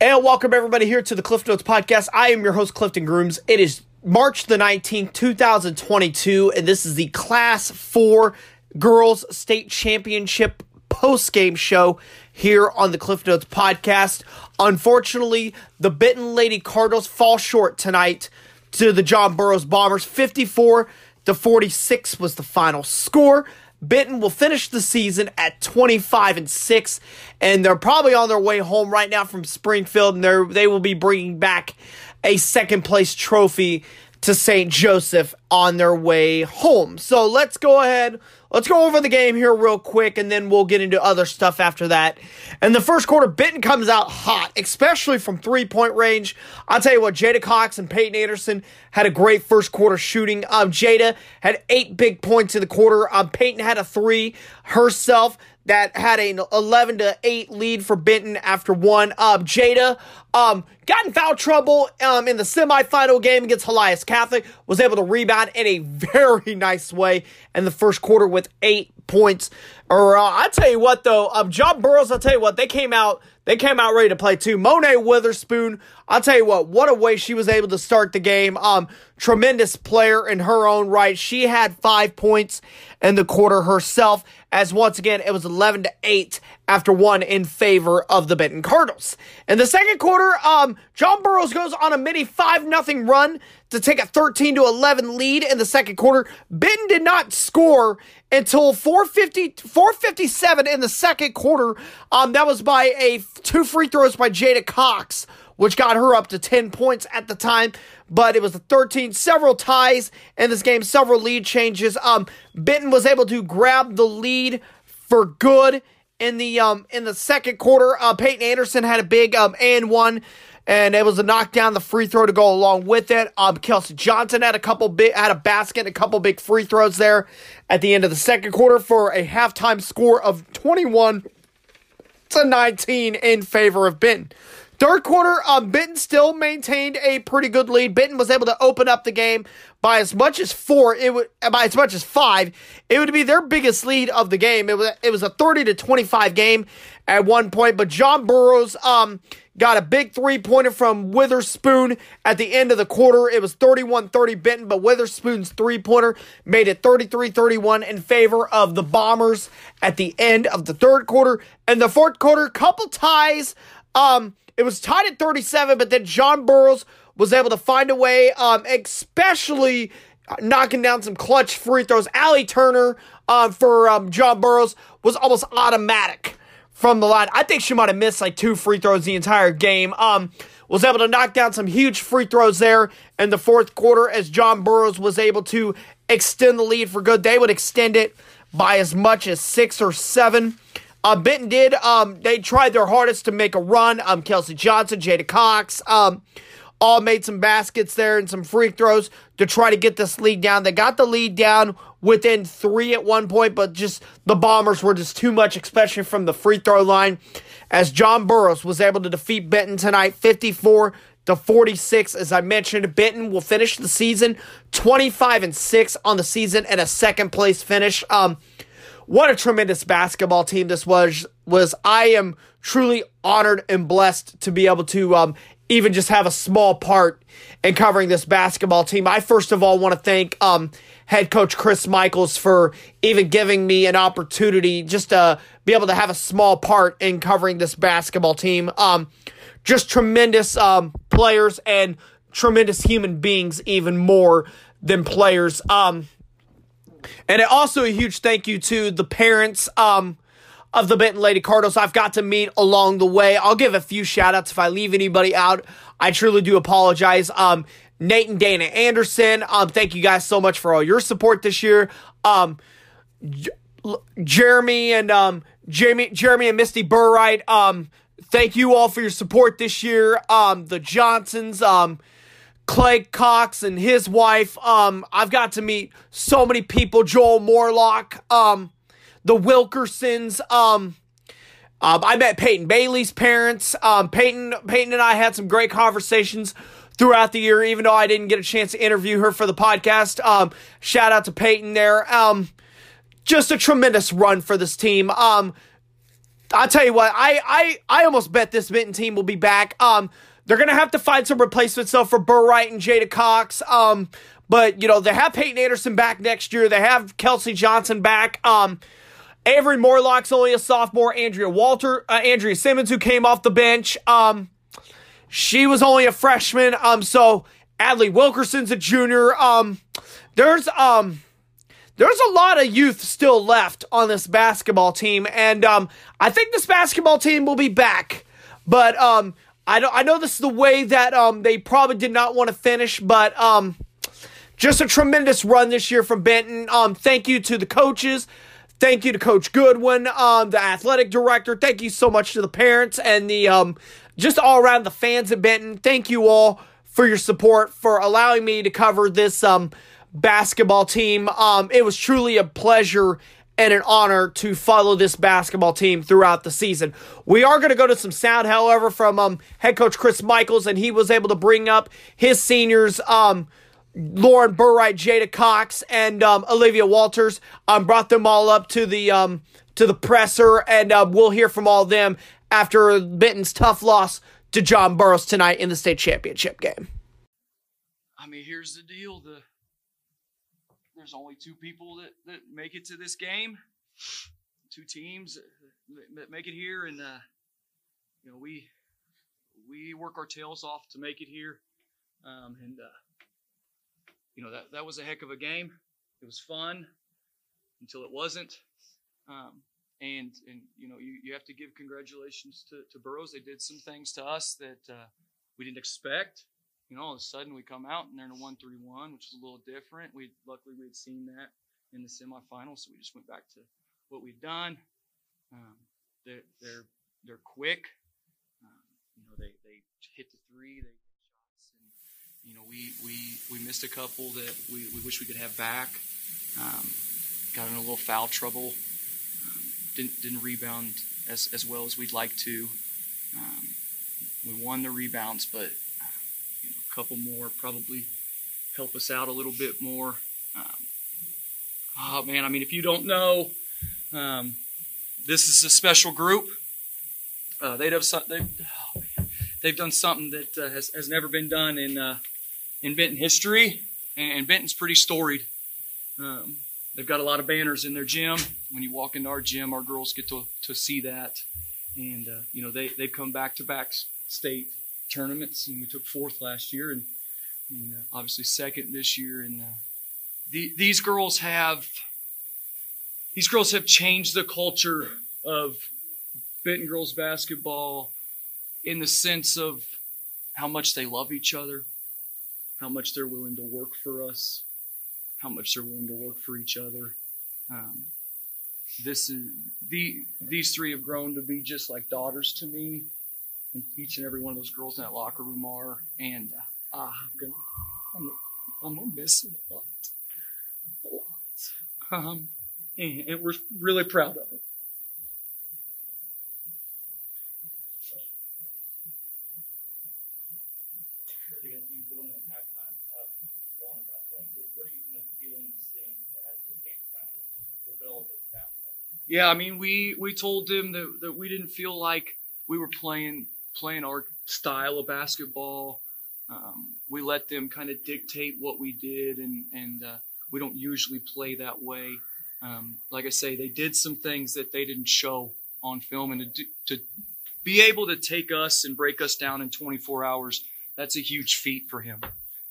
And welcome everybody here to the Cliff Notes podcast. I am your host Clifton Grooms. It is March the 19th, 2022, and this is the Class 4 Girls State Championship post-game show here on the Cliff Notes podcast. Unfortunately, the Benton Lady Cardinals fall short tonight to the John Burroughs Bombers. 54 to 46 was the final score. Benton will finish the season at 25 and 6 and they're probably on their way home right now from Springfield and they they will be bringing back a second place trophy to St. Joseph on their way home. So let's go ahead. Let's go over the game here real quick and then we'll get into other stuff after that. And the first quarter, Benton comes out hot, especially from three point range. I'll tell you what, Jada Cox and Peyton Anderson had a great first quarter shooting. Um, Jada had eight big points in the quarter. Um, Peyton had a three herself that had an 11 to 8 lead for Benton after one. Um, Jada um, got in foul trouble um, in the semifinal game against Helias Catholic, was able to rebound in a very nice way in the first quarter with eight points. Or uh, I tell you what, though, um, John Burroughs, I'll tell you what, they came out they came out ready to play too. Monet Witherspoon, I'll tell you what, what a way she was able to start the game. Um, tremendous player in her own right. She had five points in the quarter herself, as once again it was 11 to 8 after one in favor of the Benton Cardinals. In the second quarter, um, John Burroughs goes on a mini 5 0 run to take a 13 to 11 lead in the second quarter. Benton did not score until 450, 457 in the second quarter. Um, that was by a two free throws by Jada Cox, which got her up to 10 points at the time. But it was a 13, several ties in this game, several lead changes. Um, Benton was able to grab the lead for good in the um in the second quarter. Uh, Peyton Anderson had a big um and one and it was a knockdown, the free throw to go along with it. Um, Kelsey Johnson had a couple big, had a basket, and a couple big free throws there at the end of the second quarter for a halftime score of 21 to 19 in favor of Benton. Third quarter, um, Benton still maintained a pretty good lead. Benton was able to open up the game by as much as four. It would by as much as five. It would be their biggest lead of the game. It was it was a thirty to twenty five game at one point. But John Burroughs, um, got a big three pointer from Witherspoon at the end of the quarter. It was 31 30 Benton, but Witherspoon's three pointer made it 33 31 in favor of the Bombers at the end of the third quarter. And the fourth quarter, couple ties. Um, it was tied at 37, but then John Burroughs was able to find a way, um, especially knocking down some clutch free throws. Allie Turner uh, for um, John Burroughs was almost automatic from the line. I think she might have missed like two free throws the entire game. Um, was able to knock down some huge free throws there in the fourth quarter as John Burroughs was able to extend the lead for good. They would extend it by as much as six or seven. Uh, Benton did. Um, they tried their hardest to make a run. Um, Kelsey Johnson, Jada Cox, um, all made some baskets there and some free throws to try to get this lead down. They got the lead down within three at one point, but just the Bombers were just too much, especially from the free throw line. As John Burroughs was able to defeat Benton tonight, 54 to 46. As I mentioned, Benton will finish the season 25 and 6 on the season and a second place finish. Um, what a tremendous basketball team this was. Was I am truly honored and blessed to be able to um, even just have a small part in covering this basketball team. I first of all want to thank um, head coach Chris Michaels for even giving me an opportunity just to be able to have a small part in covering this basketball team. Um, just tremendous um, players and tremendous human beings, even more than players. Um, and also a huge thank you to the parents. Um, of the Benton Lady Cardinals I've got to meet along the way. I'll give a few shout outs if I leave anybody out. I truly do apologize. Um, Nate and Dana Anderson, um, thank you guys so much for all your support this year. Um, Jeremy and um, Jeremy, Jeremy and Misty Burright, um, thank you all for your support this year. Um, the Johnsons, um, Clay Cox and his wife. Um, I've got to meet so many people. Joel Morlock. Um, the Wilkersons. Um, um, I met Peyton Bailey's parents. Um, Peyton, Peyton and I had some great conversations throughout the year, even though I didn't get a chance to interview her for the podcast. Um, shout out to Peyton there. Um, just a tremendous run for this team. Um, I'll tell you what, I, I, I almost bet this Benton team will be back. Um, they're gonna have to find some replacements though for Burright and Jada Cox. Um, but you know they have Peyton Anderson back next year. They have Kelsey Johnson back. Um, Avery Morlock's only a sophomore. Andrea Walter, uh, Andrea Simmons, who came off the bench. Um, she was only a freshman. Um, so Adley Wilkerson's a junior. Um, there's um, there's a lot of youth still left on this basketball team, and um, I think this basketball team will be back. But um, I know I know this is the way that um they probably did not want to finish, but um, just a tremendous run this year from Benton. Um, thank you to the coaches. Thank you to Coach Goodwin, um, the athletic director. Thank you so much to the parents and the um, just all around the fans at Benton. Thank you all for your support, for allowing me to cover this um, basketball team. Um, it was truly a pleasure and an honor to follow this basketball team throughout the season. We are going to go to some sound, however, from um, head coach Chris Michaels, and he was able to bring up his seniors. Um, Lauren Burright, Jada Cox, and um, Olivia Walters. Um, brought them all up to the um, to the presser, and uh, we'll hear from all them after Benton's tough loss to John Burroughs tonight in the state championship game. I mean, here's the deal: the there's only two people that, that make it to this game, two teams that make it here, and uh, you know we we work our tails off to make it here, um, and. Uh, you know, that, that was a heck of a game. It was fun until it wasn't. Um, and, and, you know, you, you have to give congratulations to, to Burroughs. They did some things to us that uh, we didn't expect. You know, all of a sudden we come out and they're in a 1 3 1, which is a little different. We Luckily, we had seen that in the semifinals, so we just went back to what we've done. Um, they're, they're, they're quick. Um, you know, they, they hit the three, they hit shots, and you know, we, we, we missed a couple that we, we wish we could have back. Um, got in a little foul trouble. Um, didn't, didn't rebound as, as well as we'd like to. Um, we won the rebounds, but uh, you know, a couple more probably help us out a little bit more. Um, oh man, I mean, if you don't know, um, this is a special group. Uh, they'd have they've, oh, they've done something that uh, has, has never been done in uh, in Benton history, and Benton's pretty storied. Um, they've got a lot of banners in their gym. When you walk into our gym, our girls get to, to see that. And, uh, you know, they, they've come back to back state tournaments, and we took fourth last year, and, and uh, obviously second this year. And uh, the, these girls have these girls have changed the culture of Benton girls basketball in the sense of how much they love each other, how much they're willing to work for us, how much they're willing to work for each other. Um, this is the these three have grown to be just like daughters to me, and each and every one of those girls in that locker room are. And uh, I'm gonna I'm, I'm gonna miss them a lot, a lot. Um, and, and we're really proud of them. Yeah, I mean, we we told them that, that we didn't feel like we were playing playing our style of basketball. Um, we let them kind of dictate what we did, and and uh, we don't usually play that way. Um, like I say, they did some things that they didn't show on film, and to, to be able to take us and break us down in 24 hours, that's a huge feat for him.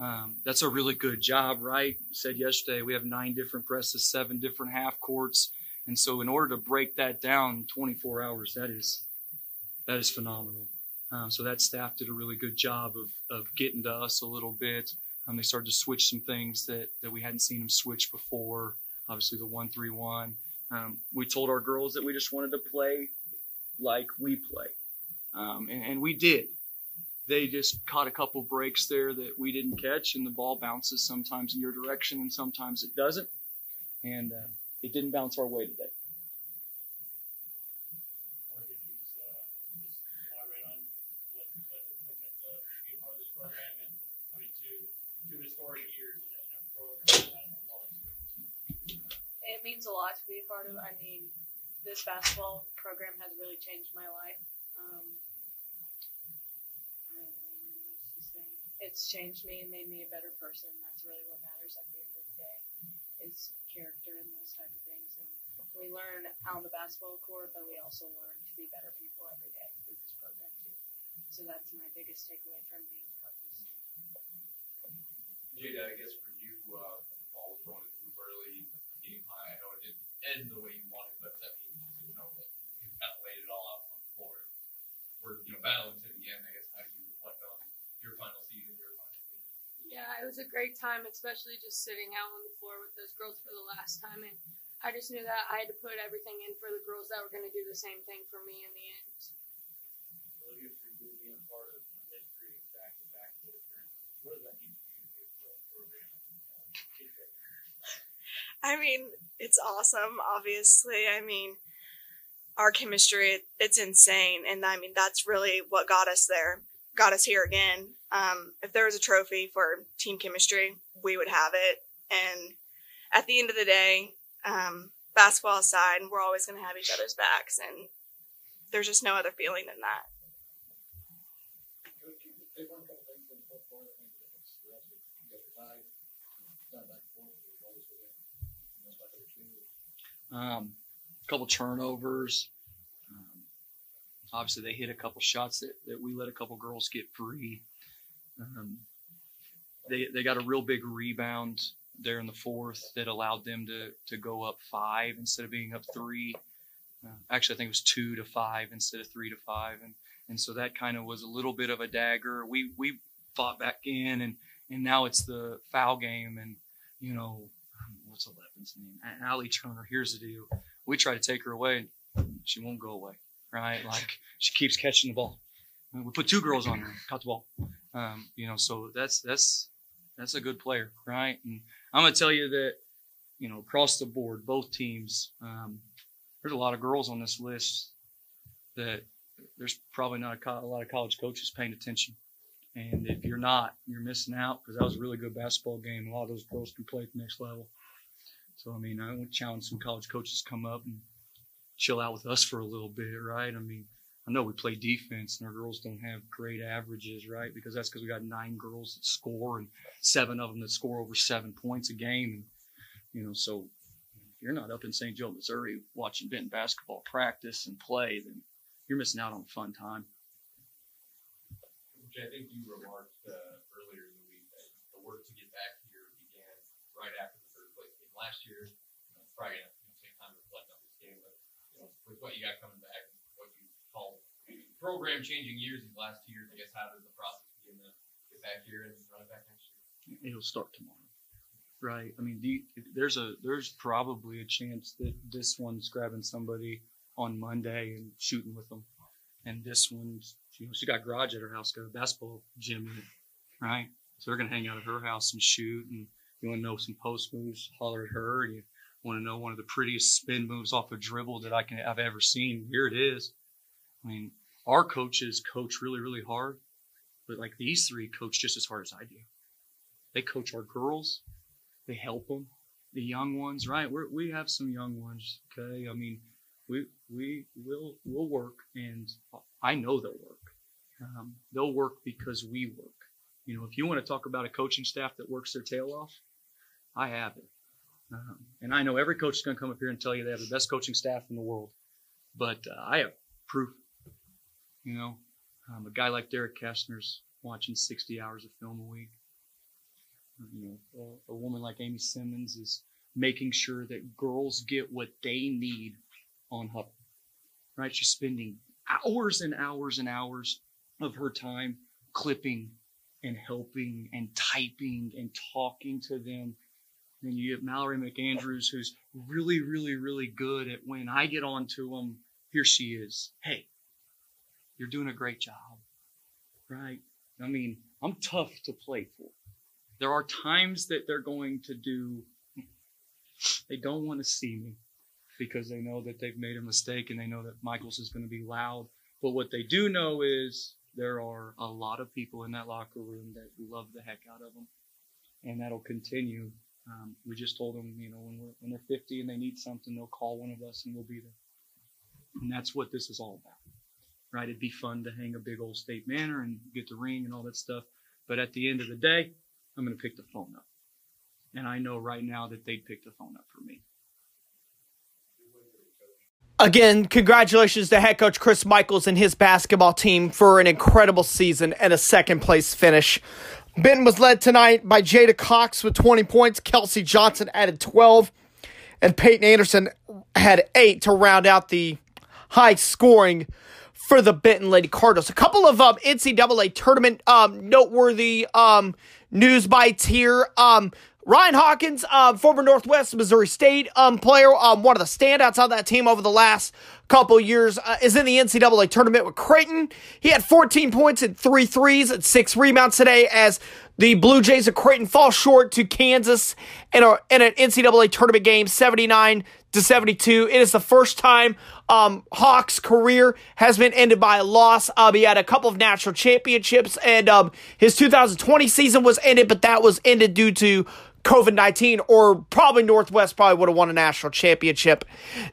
Um, that's a really good job, right? said yesterday we have nine different presses, seven different half courts. And so in order to break that down in 24 hours, that is that is phenomenal. Um, so that staff did a really good job of, of getting to us a little bit. Um, they started to switch some things that, that we hadn't seen them switch before. Obviously the one three one. Um, we told our girls that we just wanted to play like we play, um, and, and we did. They just caught a couple breaks there that we didn't catch, and the ball bounces sometimes in your direction and sometimes it doesn't. And uh, it didn't bounce our way today. It means a lot to be a part of. I mean, this basketball program has really changed my life. Um. It's changed me and made me a better person. That's really what matters at the end of the day, is character and those type of things. And we learn on the basketball court, but we also learn to be better people every day through this program too. So that's my biggest takeaway from being part of this. Jada, I guess for you, uh, always going to early, getting high. I know it didn't end the way you wanted, but that means you know that you kind of laid it all out on the floor. We're you know battling to the end. I guess how do you reflect on your final season, your final season? Yeah, it was a great time, especially just sitting out on the floor with those girls for the last time. And I just knew that I had to put everything in for the girls that were going to do the same thing for me in the end. Olivia, for you being part of history back to back what does that mean to you for the program? I mean, it's awesome, obviously. I mean, our chemistry, it's insane. And I mean, that's really what got us there, got us here again. Um, if there was a trophy for team chemistry, we would have it. And at the end of the day, um, basketball aside, we're always going to have each other's backs. And there's just no other feeling than that. Um, a couple turnovers. Um, obviously, they hit a couple shots that, that we let a couple girls get free. Um, they they got a real big rebound there in the fourth that allowed them to to go up five instead of being up three. Uh, actually, I think it was two to five instead of three to five, and and so that kind of was a little bit of a dagger. We we fought back in, and and now it's the foul game, and you know what's Eleven's name? Allie Turner. Here's the deal: we try to take her away, she won't go away, right? Like she keeps catching the ball. We put two girls on her, caught the ball. Um, you know, so that's that's that's a good player, right? And I'm gonna tell you that, you know, across the board, both teams, um, there's a lot of girls on this list that there's probably not a, co- a lot of college coaches paying attention. And if you're not, you're missing out because that was a really good basketball game. A lot of those girls can play at the next level. So I mean, I would challenge some college coaches to come up and chill out with us for a little bit, right? I mean, I know we play defense and our girls don't have great averages, right? Because that's because we got nine girls that score and seven of them that score over seven points a game, and you know, so if you're not up in St. Joe, Missouri, watching Benton basketball practice and play, then you're missing out on a fun time. Which I think you remarked uh, earlier in the week that the work to get back here began right after the third place game last year. You know, probably going to take time to reflect on this game, but you know, with what you got coming back, what you call program changing years these last two years, I guess how does the process begin to get back here and run it back next year? It'll start tomorrow. Right. I mean, the, there's a there's probably a chance that this one's grabbing somebody on Monday and shooting with them, and this one's you know she got garage at her house, got a basketball gym in right? So they're gonna hang out at her house and shoot. And you want to know some post moves, holler at her. You want to know one of the prettiest spin moves off a dribble that I can I've ever seen. Here it is. I mean, our coaches coach really really hard, but like these three coach just as hard as I do. They coach our girls they help them, the young ones, right? we we have some young ones, okay? I mean, we we will will work, and I know they'll work. Um, they'll work because we work. You know, if you want to talk about a coaching staff that works their tail off, I have it. Um, and I know every coach is going to come up here and tell you they have the best coaching staff in the world, but uh, I have proof. You know, um, a guy like Derek Kastner's watching 60 hours of film a week you know, a, a woman like Amy Simmons is making sure that girls get what they need on Hudl. Right? She's spending hours and hours and hours of her time clipping and helping and typing and talking to them. And you have Mallory McAndrews, who's really, really, really good at when I get on to them, here she is. Hey, you're doing a great job. Right? I mean, I'm tough to play for. There are times that they're going to do, they don't want to see me because they know that they've made a mistake and they know that Michaels is going to be loud. But what they do know is there are a lot of people in that locker room that love the heck out of them. And that'll continue. Um, we just told them, you know, when, we're, when they're 50 and they need something, they'll call one of us and we'll be there. And that's what this is all about, right? It'd be fun to hang a big old state banner and get the ring and all that stuff. But at the end of the day, I'm going to pick the phone up. And I know right now that they'd pick the phone up for me. Again, congratulations to head coach Chris Michaels and his basketball team for an incredible season and a second place finish. Benton was led tonight by Jada Cox with 20 points. Kelsey Johnson added 12. And Peyton Anderson had 8 to round out the high scoring for the Benton Lady Cardinals. A couple of um, NCAA tournament um, noteworthy um, news bites here. Ryan Hawkins, um, former Northwest Missouri State um, player, um, one of the standouts on that team over the last couple years, uh, is in the NCAA tournament with Creighton. He had 14 points and three threes and six rebounds today as the Blue Jays of Creighton fall short to Kansas in, a, in an NCAA tournament game, 79 to 72. It is the first time um, Hawk's career has been ended by a loss. Um, he had a couple of national championships, and um, his 2020 season was ended, but that was ended due to COVID 19, or probably Northwest probably would have won a national championship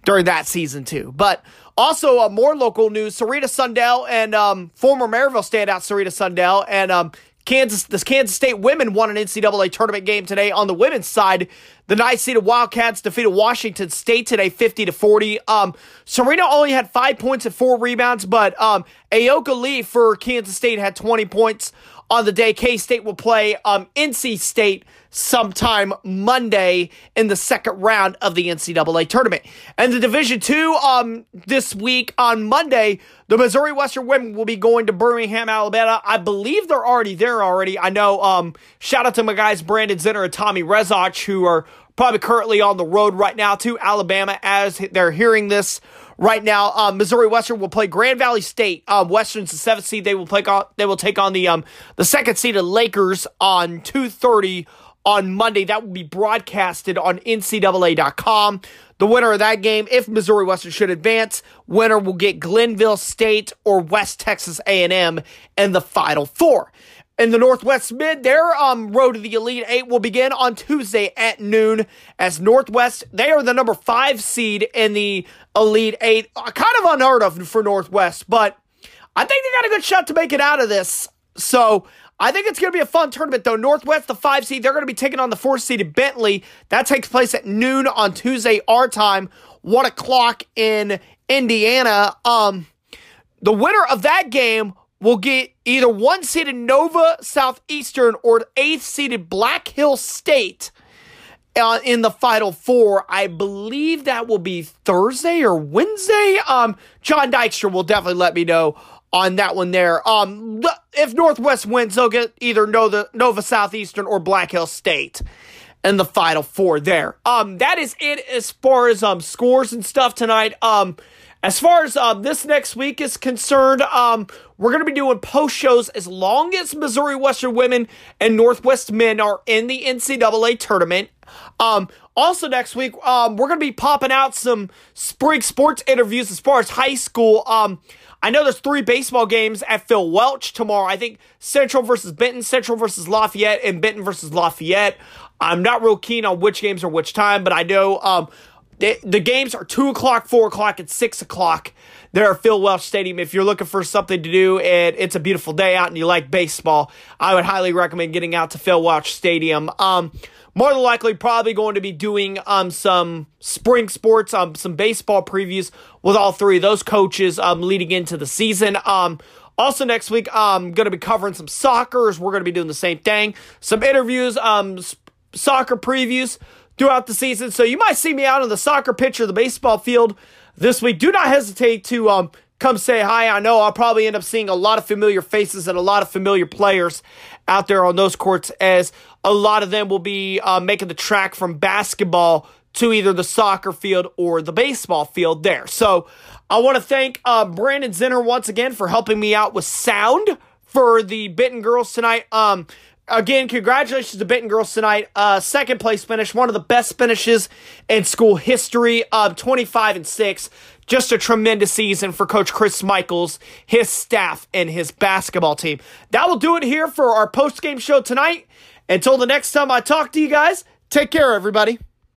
during that season, too. But also, uh, more local news Serena Sundell and um, former Maryville standout Serena Sundell and um, Kansas, the Kansas State women won an NCAA tournament game today on the women's side. The night seeded Wildcats defeated Washington State today, 50 to 40. Um, Serena only had five points and four rebounds, but um, Ayoka Lee for Kansas State had 20 points on the day. K State will play um, NC State sometime Monday in the second round of the NCAA tournament. And the Division Two um, this week on Monday, the Missouri Western women will be going to Birmingham, Alabama. I believe they're already there already. I know. Um, shout out to my guys Brandon Zinner and Tommy Rezach who are probably currently on the road right now to Alabama as they're hearing this right now. Um, Missouri Western will play Grand Valley State. Um, Western's the seventh seed. They will play on. They will take on the um the second seeded Lakers on two thirty on Monday. That will be broadcasted on NCAA.com. The winner of that game, if Missouri Western should advance, winner will get Glenville State or West Texas A&M in the Final Four. In the Northwest Mid, their um, road to the Elite Eight will begin on Tuesday at noon. As Northwest, they are the number five seed in the Elite Eight. Uh, kind of unheard of for Northwest, but I think they got a good shot to make it out of this. So I think it's going to be a fun tournament, though. Northwest, the five seed, they're going to be taking on the four seeded Bentley. That takes place at noon on Tuesday, our time, one o'clock in Indiana. Um, the winner of that game will get either one seeded Nova Southeastern or eighth seeded Black Hill State uh, in the final four. I believe that will be Thursday or Wednesday. Um, John Dykstra will definitely let me know on that one there. Um, if Northwest wins, they'll get either Nova, Nova Southeastern or Black Hill State in the final four there. Um, that is it as far as um scores and stuff tonight. Um, as far as um this next week is concerned, um, we're gonna be doing post shows as long as Missouri Western women and Northwest men are in the NCAA tournament. Um, also next week, um, we're gonna be popping out some spring sports interviews as far as high school. Um, I know there's three baseball games at Phil Welch tomorrow. I think Central versus Benton, Central versus Lafayette, and Benton versus Lafayette. I'm not real keen on which games or which time, but I know um, the, games are 2 o'clock, 4 o'clock, and 6 o'clock there at Phil Welch Stadium. If you're looking for something to do and it's a beautiful day out and you like baseball, I would highly recommend getting out to Phil Welch Stadium. Um, more than likely probably going to be doing um some spring sports, um some baseball previews with all three of those coaches um leading into the season. Um also next week I'm going to be covering some soccer. We're going to be doing the same thing. Some interviews, um soccer previews throughout the season. So you might see me out on the soccer pitch or the baseball field this week. Do not hesitate to um come say hi. I know I'll probably end up seeing a lot of familiar faces and a lot of familiar players out there on those courts as a lot of them will be uh, making the track from basketball to either the soccer field or the baseball field there. So I want to thank uh, Brandon Zinner once again for helping me out with sound for the Benton girls tonight. Um, again, congratulations to Benton girls tonight. Uh, second place finish, one of the best finishes in school history. of 25 and 6. Just a tremendous season for Coach Chris Michaels, his staff, and his basketball team. That will do it here for our post game show tonight. Until the next time I talk to you guys, take care, everybody.